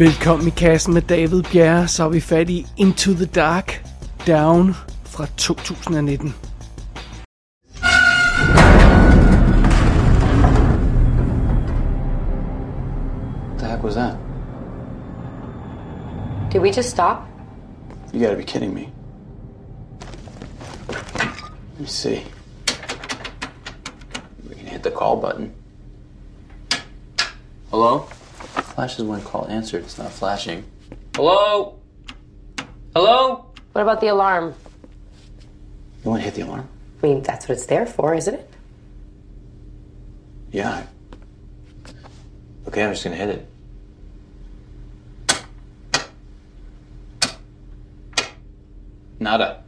Velkommen i kassen med David Bjerre, så er vi fat i Into the Dark Down fra 2019. What the heck was that? Did we just stop? You gotta be kidding me. Let me see. We can hit the call button. Hello? Flashes when call answered. It's not flashing. Hello? Hello? What about the alarm? You want to hit the alarm? I mean, that's what it's there for, isn't it? Yeah. Okay, I'm just gonna hit it. Nada.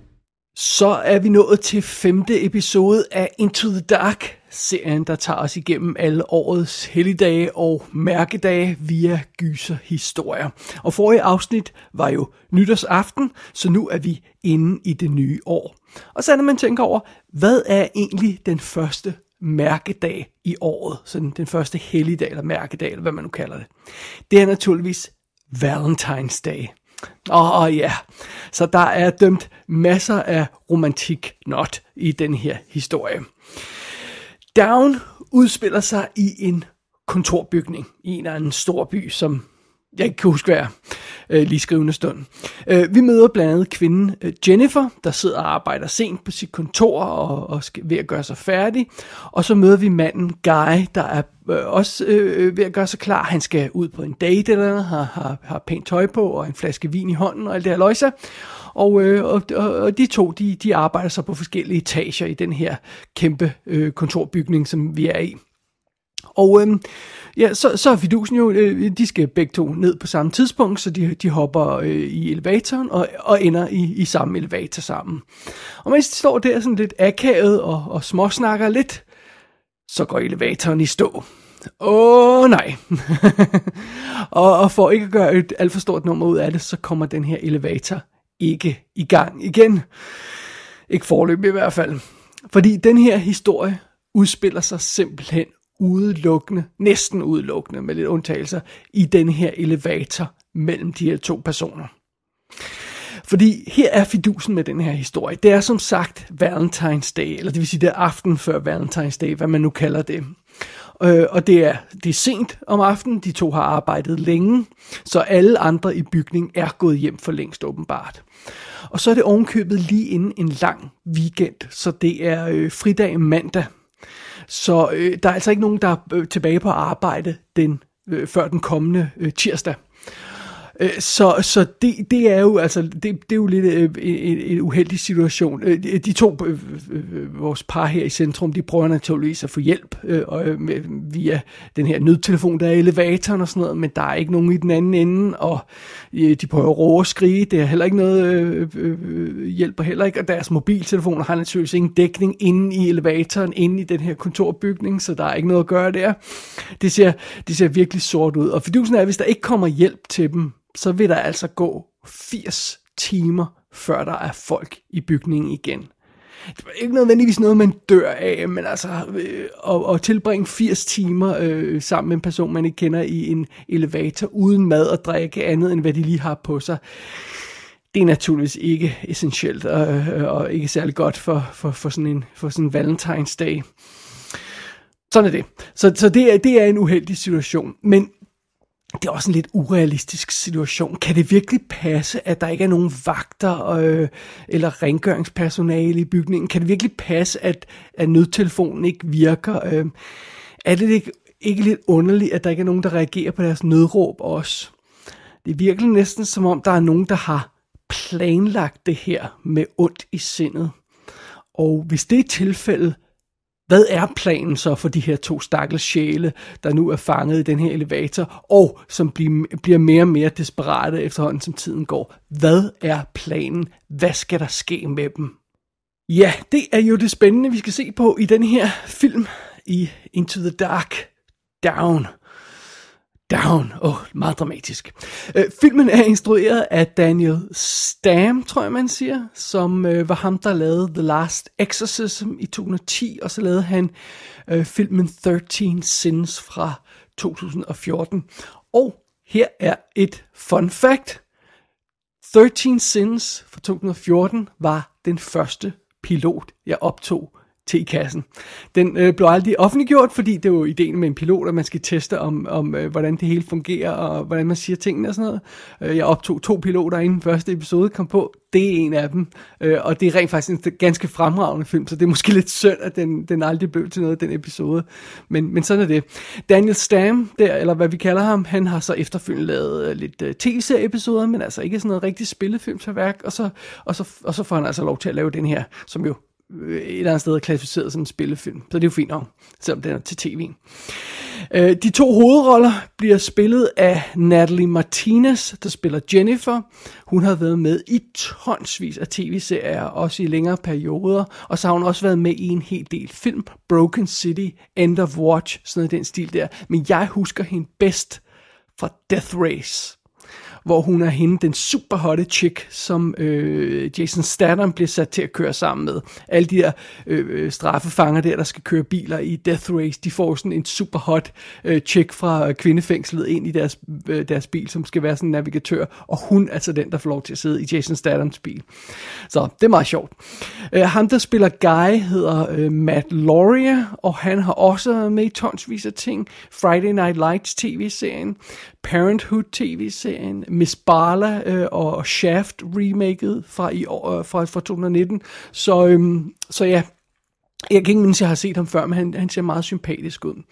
Så er vi nået til femte episode af Into the Dark, serien, der tager os igennem alle årets helligdage og mærkedage via gyserhistorier. Og forrige afsnit var jo nytårsaften, så nu er vi inde i det nye år. Og så er det, man tænker over, hvad er egentlig den første mærkedag i året? Sådan den første helligdag eller mærkedag, eller hvad man nu kalder det. Det er naturligvis Valentine's Day. Åh oh, ja, så der er dømt masser af romantik not i den her historie. Down udspiller sig i en kontorbygning i en eller anden stor by, som jeg ikke kan huske, hvad jeg øh, lige skrivende stund. Øh, vi møder blandt andet kvinden øh, Jennifer, der sidder og arbejder sent på sit kontor og, og skal, ved at gøre sig færdig. Og så møder vi manden Guy, der er øh, også øh, ved at gøre sig klar. Han skal ud på en date eller noget, har, har, har pænt tøj på og en flaske vin i hånden og alt det her løjse. Og, øh, og, og, og de to, de, de arbejder så på forskellige etager i den her kæmpe øh, kontorbygning, som vi er i. Og øhm, ja, så, så er fidusen jo, øh, de skal begge to ned på samme tidspunkt, så de, de hopper øh, i elevatoren og, og ender i, i samme elevator sammen. Og mens de står der sådan lidt akavet og, og småsnakker lidt, så går elevatoren i stå. Åh oh, nej. og, og for ikke at gøre et alt for stort nummer ud af det, så kommer den her elevator ikke i gang igen. Ikke forløb i hvert fald. Fordi den her historie udspiller sig simpelthen udelukkende, næsten udelukkende med lidt undtagelser, i den her elevator mellem de her to personer. Fordi her er fidusen med den her historie. Det er som sagt Valentine's Day, eller det vil sige det er aften før Valentine's Day, hvad man nu kalder det. Øh, og det er, det er sent om aftenen, de to har arbejdet længe, så alle andre i bygningen er gået hjem for længst åbenbart. Og så er det ovenkøbet lige inden en lang weekend, så det er øh, fridag mandag. Så øh, der er altså ikke nogen, der er øh, tilbage på arbejde den, øh, før den kommende øh, tirsdag. Øh, så, så det, det er jo altså det, det er jo lidt øh, en, en uheldig situation. Øh, de to øh, øh, øh, vores par her i centrum, de prøver naturligvis at få hjælp øh, og, øh, via den her nødtelefon, der er i elevatoren og sådan noget, men der er ikke nogen i den anden ende, og øh, de prøver at råbe og skrige. Det er heller ikke noget øh, øh, hjælper heller ikke, og deres mobiltelefoner har naturligvis ingen dækning inde i elevatoren, inde i den her kontorbygning, så der er ikke noget at gøre der. Det ser, det ser virkelig sort ud, og fidusen er, at hvis der ikke kommer hjælp til dem, så vil der altså gå 80 timer, før der er folk i bygningen igen. Det er ikke nødvendigvis noget, man dør af, men altså øh, at, at tilbringe 80 timer øh, sammen med en person, man ikke kender i en elevator, uden mad og drikke andet, end hvad de lige har på sig, det er naturligvis ikke essentielt og, øh, og ikke særlig godt for, for, for sådan en for sådan en valentinsdag. Sådan er det. Så, så det, er, det er en uheldig situation. Men det er også en lidt urealistisk situation. Kan det virkelig passe, at der ikke er nogen vagter øh, eller rengøringspersonale i bygningen? Kan det virkelig passe, at, at nødtelefonen ikke virker? Øh, er det ikke, ikke lidt underligt, at der ikke er nogen, der reagerer på deres nødråb også? Det er virkelig næsten som om, der er nogen, der har planlagt det her med ondt i sindet. Og hvis det er tilfældet, hvad er planen så for de her to stakkels sjæle, der nu er fanget i den her elevator, og som bliver, bliver mere og mere desperate efterhånden, som tiden går? Hvad er planen? Hvad skal der ske med dem? Ja, det er jo det spændende, vi skal se på i den her film i Into the Dark Down. Down. Åh, oh, meget dramatisk. Øh, filmen er instrueret af Daniel Stam, tror jeg man siger, som øh, var ham, der lavede The Last Exorcism i 2010, og så lavede han øh, filmen 13 Sins fra 2014. Og Her er et fun fact. 13 Sins fra 2014 var den første pilot, jeg optog til kassen. Den øh, blev aldrig offentliggjort, fordi det er jo ideen med en pilot, at man skal teste om, om øh, hvordan det hele fungerer, og hvordan man siger tingene og sådan noget. Øh, jeg optog to piloter inden første episode kom på. Det er en af dem, øh, og det er rent faktisk en ganske fremragende film, så det er måske lidt synd, at den, den aldrig blev til noget, den episode. Men, men sådan er det. Daniel Stam, der, eller hvad vi kalder ham, han har så efterfølgende lavet øh, lidt øh, tv-serie-episoder, men altså ikke sådan noget rigtig spillefilm til værk, og så, og, så, og så får han altså lov til at lave den her, som jo Øh, et eller andet sted klassificeret som en spillefilm. Så det er jo fint nok, selvom den er til tv. Øh, de to hovedroller bliver spillet af Natalie Martinez, der spiller Jennifer. Hun har været med i tonsvis af tv-serier, også i længere perioder, og så har hun også været med i en hel del film. Broken City, End of Watch, sådan noget den stil der. Men jeg husker hende bedst fra Death Race hvor hun er hende, den super hotte chick, som øh, Jason Statham bliver sat til at køre sammen med. Alle de der øh, straffefanger der, der skal køre biler i Death Race, de får sådan en super hot øh, chick fra øh, kvindefængslet ind i deres, øh, deres bil, som skal være sådan en navigatør, og hun er altså den, der får lov til at sidde i Jason Stathams bil. Så det er meget sjovt. Øh, ham, der spiller Guy, hedder øh, Matt Lauria, og han har også været med i tonsvis af ting. Friday Night Lights tv-serien, Parenthood tv-serien, Miss Barla øh, og Shaft remaket fra, i år, øh, fra, fra 2019. Så, øhm, så ja, jeg kan ikke mindes, at jeg har set ham før, men han, han ser meget sympatisk ud.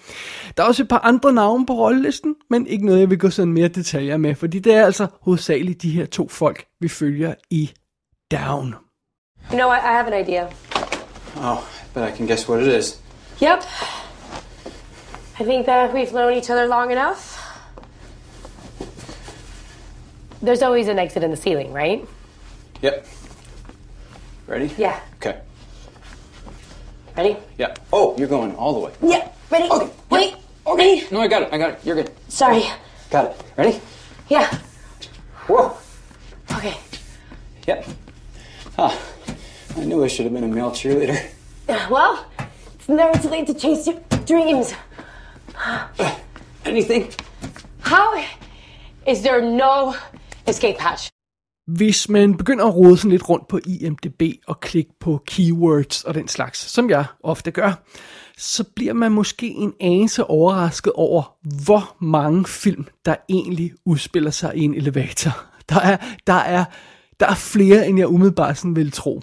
Der er også et par andre navne på rollelisten, men ikke noget, jeg vil gå sådan mere detaljer med, fordi det er altså hovedsageligt de her to folk, vi følger i Down. You know what? I have an idea. Oh, but I can guess what it is. Yep. I think that we've known each other long enough. There's always an exit in the ceiling, right? Yep. Ready? Yeah. Okay. Ready? Yeah. Oh, you're going all the way. Yeah. Ready? Okay. Wait. Okay. Ready? No, I got it. I got it. You're good. Sorry. Got it. Ready? Yeah. Whoa. Okay. Yep. Ah, I knew I should have been a male cheerleader. Well, it's never too late to chase your dreams. Anything? How is there no escape hatch? Hvis man begynder at rode sådan lidt rundt på IMDb og klikke på keywords og den slags, som jeg ofte gør, så bliver man måske en anelse overrasket over, hvor mange film, der egentlig udspiller sig i en elevator. Der er, der er, der er flere, end jeg umiddelbart sådan vil tro.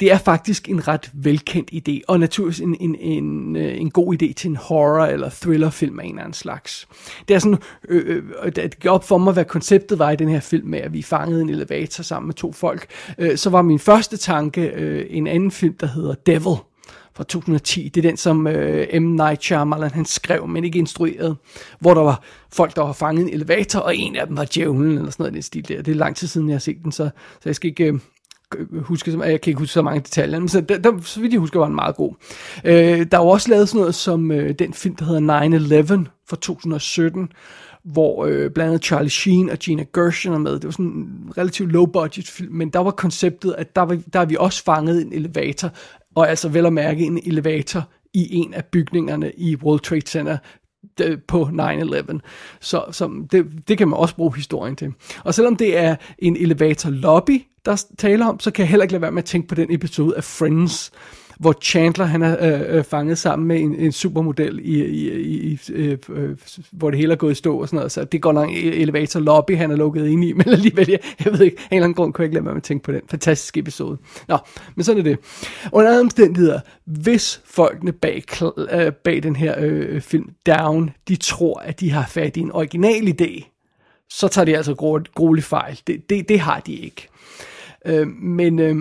Det er faktisk en ret velkendt idé, og naturligvis en, en, en, øh, en god idé til en horror- eller thrillerfilm af en eller anden slags. Det er sådan, øh, øh, det gik op for mig, hvad konceptet var i den her film med, at vi fangede en elevator sammen med to folk. Øh, så var min første tanke øh, en anden film, der hedder Devil, fra 2010. Det er den, som øh, M. Night Shyamalan han skrev, men ikke instrueret, hvor der var folk, der var fanget i en elevator, og en af dem var djævlen, eller sådan noget i den stil der. Det er lang tid siden, jeg har set den, så, så jeg skal ikke... Øh, huske, så- jeg kan ikke huske så mange detaljer, men så, der, der, så vidt jeg husker, var den meget god. Øh, der er jo også lavet sådan noget som øh, den film, der hedder 9-11 fra 2017, hvor øh, blandt andet Charlie Sheen og Gina Gershon er med. Det var sådan en relativt low budget film, men der var konceptet, at der, var, der er vi også fanget i en elevator, og altså vel at mærke en elevator i en af bygningerne i World Trade Center på 9-11. Så, så det, det kan man også bruge historien til. Og selvom det er en elevator lobby, der taler om, så kan jeg heller ikke lade være med at tænke på den episode af Friends, hvor Chandler han er øh, øh, fanget sammen med en, en supermodel, i, i, i, øh, øh, hvor det hele er gået i stå og sådan noget. Så det går nok e- elevator lobby, han er lukket ind i, men alligevel, jeg, jeg ved ikke, af en eller anden grund kunne jeg ikke lade være med at tænke på den fantastiske episode. Nå, men sådan er det. Under andre omstændigheder, hvis folkene bag, øh, bag den her øh, film Down, de tror, at de har fat i en original idé, så tager de altså gro- grueligt fejl. Det, det, det har de ikke. Øh, men, øh,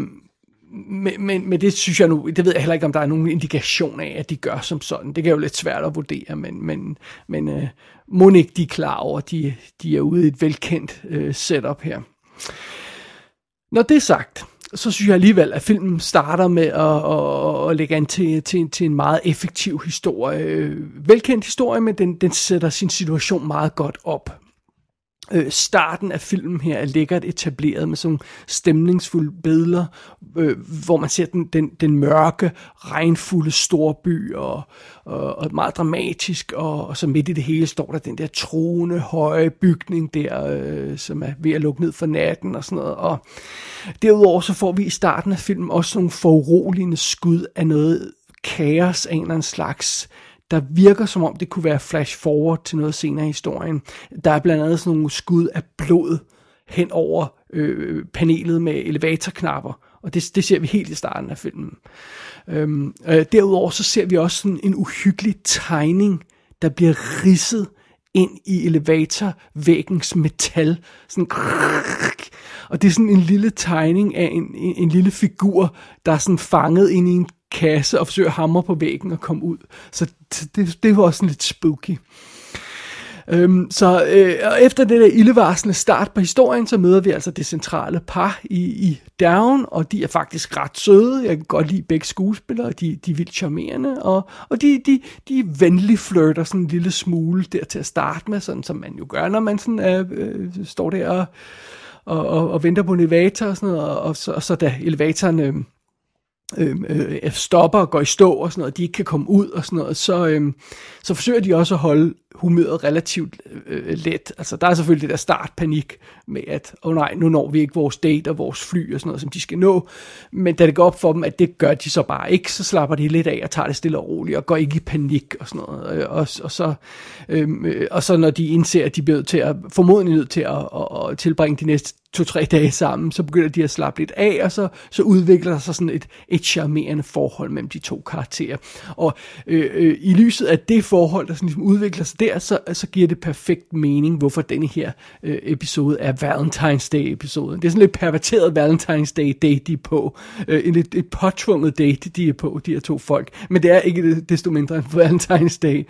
men, men, men det synes jeg nu, det ved jeg heller ikke, om der er nogen indikation af, at de gør som sådan. Det kan jo lidt svært at vurdere, men, men, men øh, må ikke de er klar over, at de, de er ude i et velkendt øh, setup her. Når det er sagt, så synes jeg alligevel, at filmen starter med at, at, at lægge an til, til, til en meget effektiv historie. Øh, velkendt historie, men den, den sætter sin situation meget godt op. Øh, starten af filmen her er lækkert etableret med sådan stemningsfulde billeder, øh, hvor man ser den, den, den mørke, regnfulde storby, og, og, og meget dramatisk, og, og så midt i det hele står der den der troende, høje bygning der, øh, som er ved at lukke ned for natten og sådan noget. Og derudover så får vi i starten af filmen også nogle foruroligende skud af noget kaos af en eller anden slags der virker som om det kunne være flash forward til noget senere i historien. Der er blandt andet sådan nogle skud af blod hen over øh, panelet med elevatorknapper, og det, det ser vi helt i starten af filmen. Øhm, øh, derudover så ser vi også sådan en uhyggelig tegning, der bliver ridset ind i elevatorvæggens metal. Sådan, og det er sådan en lille tegning af en, en, en lille figur, der er sådan fanget ind i en kasse og forsøger at hamre på væggen og komme ud. Så det, det var også sådan lidt spooky. Øhm, så øh, og efter det der ildevarslende start på historien, så møder vi altså det centrale par i, i Down, og de er faktisk ret søde. Jeg kan godt lide begge skuespillere, de, de er vildt charmerende, og, og de, de, de venligt flirter sådan en lille smule der til at starte med, sådan som man jo gør, når man sådan, øh, øh, står der og, og, og, og venter på en elevator og sådan noget, og, og, så, og så da elevatoren... Øh, øh, øh, stopper og går i stå og sådan noget, de ikke kan komme ud og sådan noget, så, øh, så forsøger de også at holde humøret relativt øh, øh, let. Altså der er selvfølgelig det der startpanik med, at åh oh, nej, nu når vi ikke vores date og vores fly og sådan noget, som de skal nå. Men da det går op for dem, at det gør de så bare ikke, så slapper de lidt af og tager det stille og roligt og går ikke i panik og sådan noget. Øh, og, og, så, øhm, øh, og så når de indser, at de bliver til at, formodentlig nødt til at, at, at tilbringe de næste to-tre dage sammen, så begynder de at slappe lidt af, og så, så udvikler der sig sådan et, et charmerende forhold mellem de to karakterer. Og øh, øh, i lyset af det forhold, der sådan ligesom udvikler sig der, så, så giver det perfekt mening, hvorfor denne her øh, episode er Valentine's Day-episoden. Det er sådan lidt perverteret Valentine's Day-date, de er på. Øh, en lidt et påtvunget date, de er på, de her to folk. Men det er ikke desto mindre en Valentine's Day.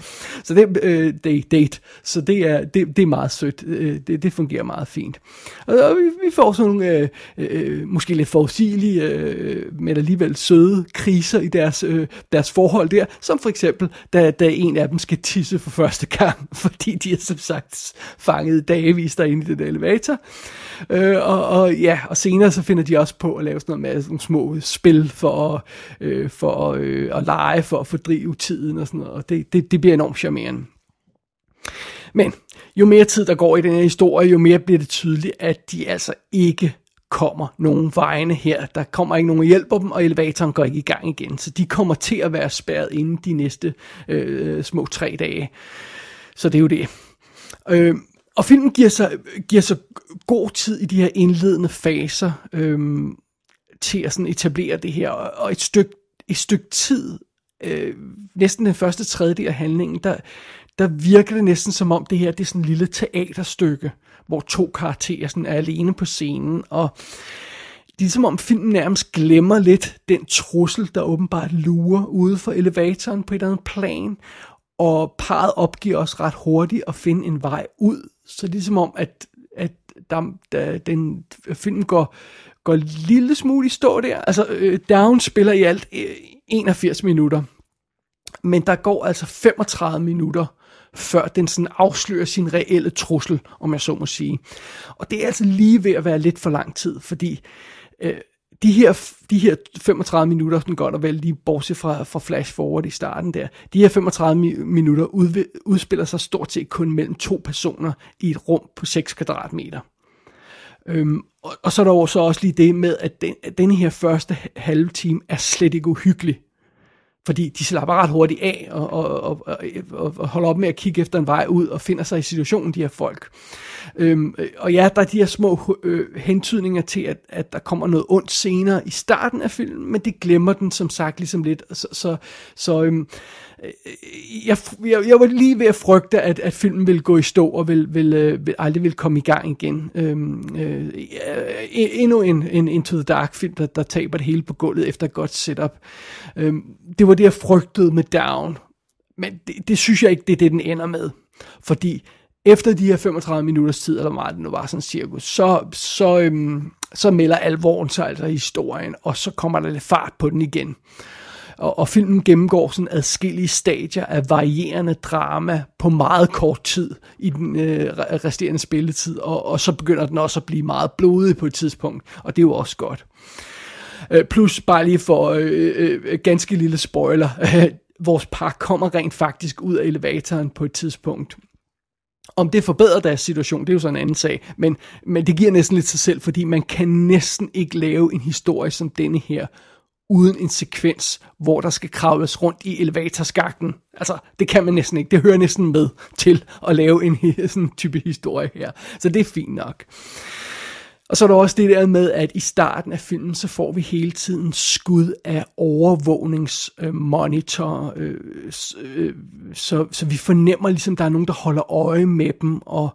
Så det øh, day, date. Så det er, det, det er meget sødt. Øh, det, det fungerer meget fint. Og, og vi, vi får sådan nogle øh, øh, måske lidt forudsigelige, øh, men alligevel søde kriser i deres, øh, deres forhold der. Som for eksempel, da, da en af dem skal tisse for første gang, fordi de er som sagt fanget dagvis derinde i den elevator. Øh, og, og ja, og senere så finder de også på at lave sådan noget med nogle små spil for, øh, for øh, at lege, for at fordrive tiden og sådan noget. Og det, det, det bliver enormt charmerende. Men jo mere tid der går i den her historie, jo mere bliver det tydeligt, at de altså ikke kommer nogen vegne her. Der kommer ikke nogen hjælp dem, og elevatoren går ikke i gang igen. Så de kommer til at være spærret inden de næste øh, små tre dage. Så det er jo det. Øh, og filmen giver sig, giver sig god tid i de her indledende faser øh, til at sådan etablere det her. Og et stykke, et stykke tid, øh, næsten den første tredjedel af handlingen, der, der virker det næsten som om det her det er sådan et lille teaterstykke, hvor to karakterer sådan er alene på scenen, og det er som om filmen nærmest glemmer lidt den trussel, der åbenbart lurer ude for elevatoren på et eller andet plan, og parret opgiver os ret hurtigt at finde en vej ud. Så ligesom som om, at, at der, der, den film går, går en lille smule i stå der. Altså, øh, Down spiller i alt øh, 81 minutter, men der går altså 35 minutter, før den sådan afslører sin reelle trussel, om jeg så må sige. Og det er altså lige ved at være lidt for lang tid, fordi øh, de her, de her 35 minutter, den godt og vel lige bortset fra, fra flash forward i starten der, de her 35 minutter ud, udspiller sig stort set kun mellem to personer i et rum på 6 kvadratmeter. Øhm, og, og så er der jo så også lige det med, at den, at den her første halve time er slet ikke uhyggelig fordi de slapper ret hurtigt af og, og, og, og, og holder op med at kigge efter en vej ud og finder sig i situationen, de her folk. Øhm, og ja, der er de her små øh, hentydninger til, at, at der kommer noget ondt senere i starten af filmen, men det glemmer den som sagt ligesom lidt. Så, så, så øhm, Øh, Øh, øh, jeg, jeg, jeg var lige ved at frygte, at, at filmen ville gå i stå og vil, vil, øh, vil aldrig ville komme i gang igen. Øhm, øh, e-, endnu en, en Into the Dark film, der, der taber det hele på gulvet efter et godt setup. Øhm, det var det, jeg frygtede med Down. Men det, det synes jeg ikke, det er det, den ender med. Fordi efter de her 35 minutters tid, eller meget det nu var sådan cirkus, så, så, øhm, så melder alvoren sig altså i historien, og så kommer der lidt fart på den igen og, og filmen gennemgår sådan adskillige stadier af varierende drama på meget kort tid i den øh, resterende spilletid, og, og så begynder den også at blive meget blodig på et tidspunkt, og det er jo også godt. Øh, plus bare lige for øh, øh, øh ganske lille spoiler, øh, vores par kommer rent faktisk ud af elevatoren på et tidspunkt. Om det forbedrer deres situation, det er jo så en anden sag, men, men det giver næsten lidt sig selv, fordi man kan næsten ikke lave en historie som denne her, uden en sekvens, hvor der skal kravles rundt i elevatorskakten. Altså, det kan man næsten ikke. Det hører næsten med til at lave en sådan type historie her. Så det er fint nok. Og så er der også det der med, at i starten af filmen, så får vi hele tiden skud af overvågningsmonitor, øh, øh, øh så, så vi fornemmer ligesom, der er nogen, der holder øje med dem, og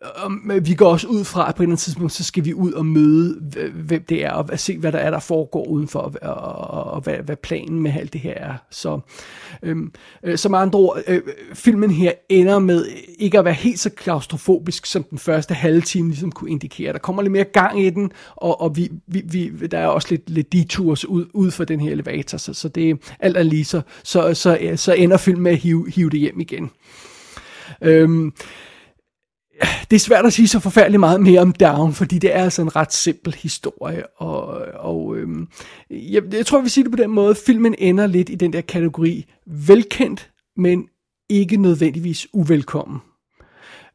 og vi går også ud fra, at på et eller andet tidspunkt, så skal vi ud og møde, hvem det er, og se, hvad der er, der foregår udenfor, og, og, og hvad, hvad planen med alt det her er. Så, øhm, øh, som andre ord, øh, filmen her ender med ikke at være helt så klaustrofobisk, som den første halve time ligesom kunne indikere. Der kommer lidt mere gang i den, og, og vi, vi, vi, der er også lidt, lidt detours ud, ud for den her elevator, så, så det er alt er lige så, så, så, så ender filmen med at hive, hive det hjem igen. Øhm, det er svært at sige så forfærdeligt meget mere om Down, fordi det er altså en ret simpel historie, og, og øhm, jeg, jeg tror, vi siger det på den måde, filmen ender lidt i den der kategori, velkendt, men ikke nødvendigvis uvelkommen.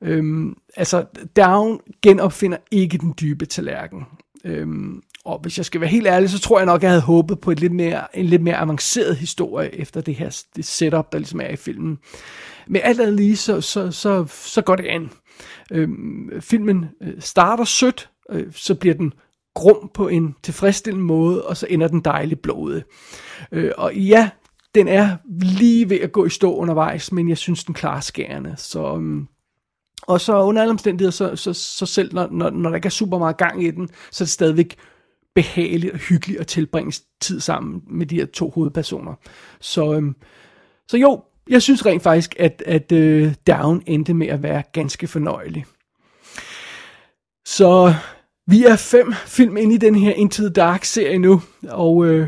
Øhm, altså, Down genopfinder ikke den dybe tallerken. Øhm, og hvis jeg skal være helt ærlig, så tror jeg nok, jeg havde håbet på et lidt mere, en lidt mere avanceret historie efter det her det setup, der ligesom er i filmen. Men alt andet lige, så, så, så, så går det an. Øh, filmen øh, starter sødt, øh, så bliver den grum på en tilfredsstillende måde, og så ender den dejligt blodet. Øh, og ja, den er lige ved at gå i stå undervejs, men jeg synes, den klarer skærende. Så, øhm, og så under alle omstændigheder, så, så, så selv når, når, når der ikke er super meget gang i den, så er det stadigvæk behageligt og hyggeligt at tilbringe tid sammen med de her to hovedpersoner. Så, øhm, så jo, jeg synes rent faktisk, at, at øh, uh, Down endte med at være ganske fornøjelig. Så vi er fem film ind i den her Into the Dark serie nu, og uh,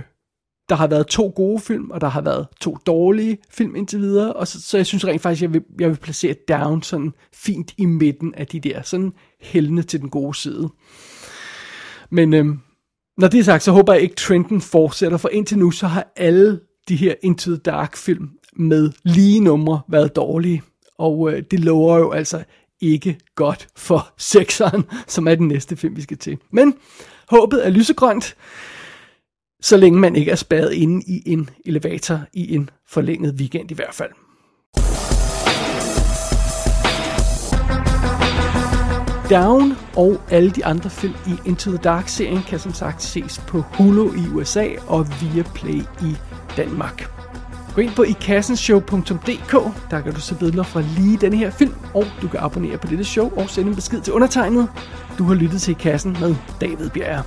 der har været to gode film, og der har været to dårlige film indtil videre, og så, så jeg synes rent faktisk, jeg vil, jeg vil placere Down sådan fint i midten af de der, sådan hældende til den gode side. Men uh, når det er sagt, så håber jeg ikke trenden fortsætter, for indtil nu, så har alle de her Into the Dark film med lige numre været dårlige. Og øh, det lover jo altså ikke godt for sekseren, som er den næste film, vi skal til. Men håbet er lysegrønt, så længe man ikke er spadet inde i en elevator i en forlænget weekend i hvert fald. Down og alle de andre film i Into the Dark-serien kan som sagt ses på Hulu i USA og via Play i Danmark. Gå ind på ikassenshow.dk, der kan du se billeder fra lige denne her film, og du kan abonnere på dette show og sende en besked til undertegnet. Du har lyttet til I Kassen med David Bjerre.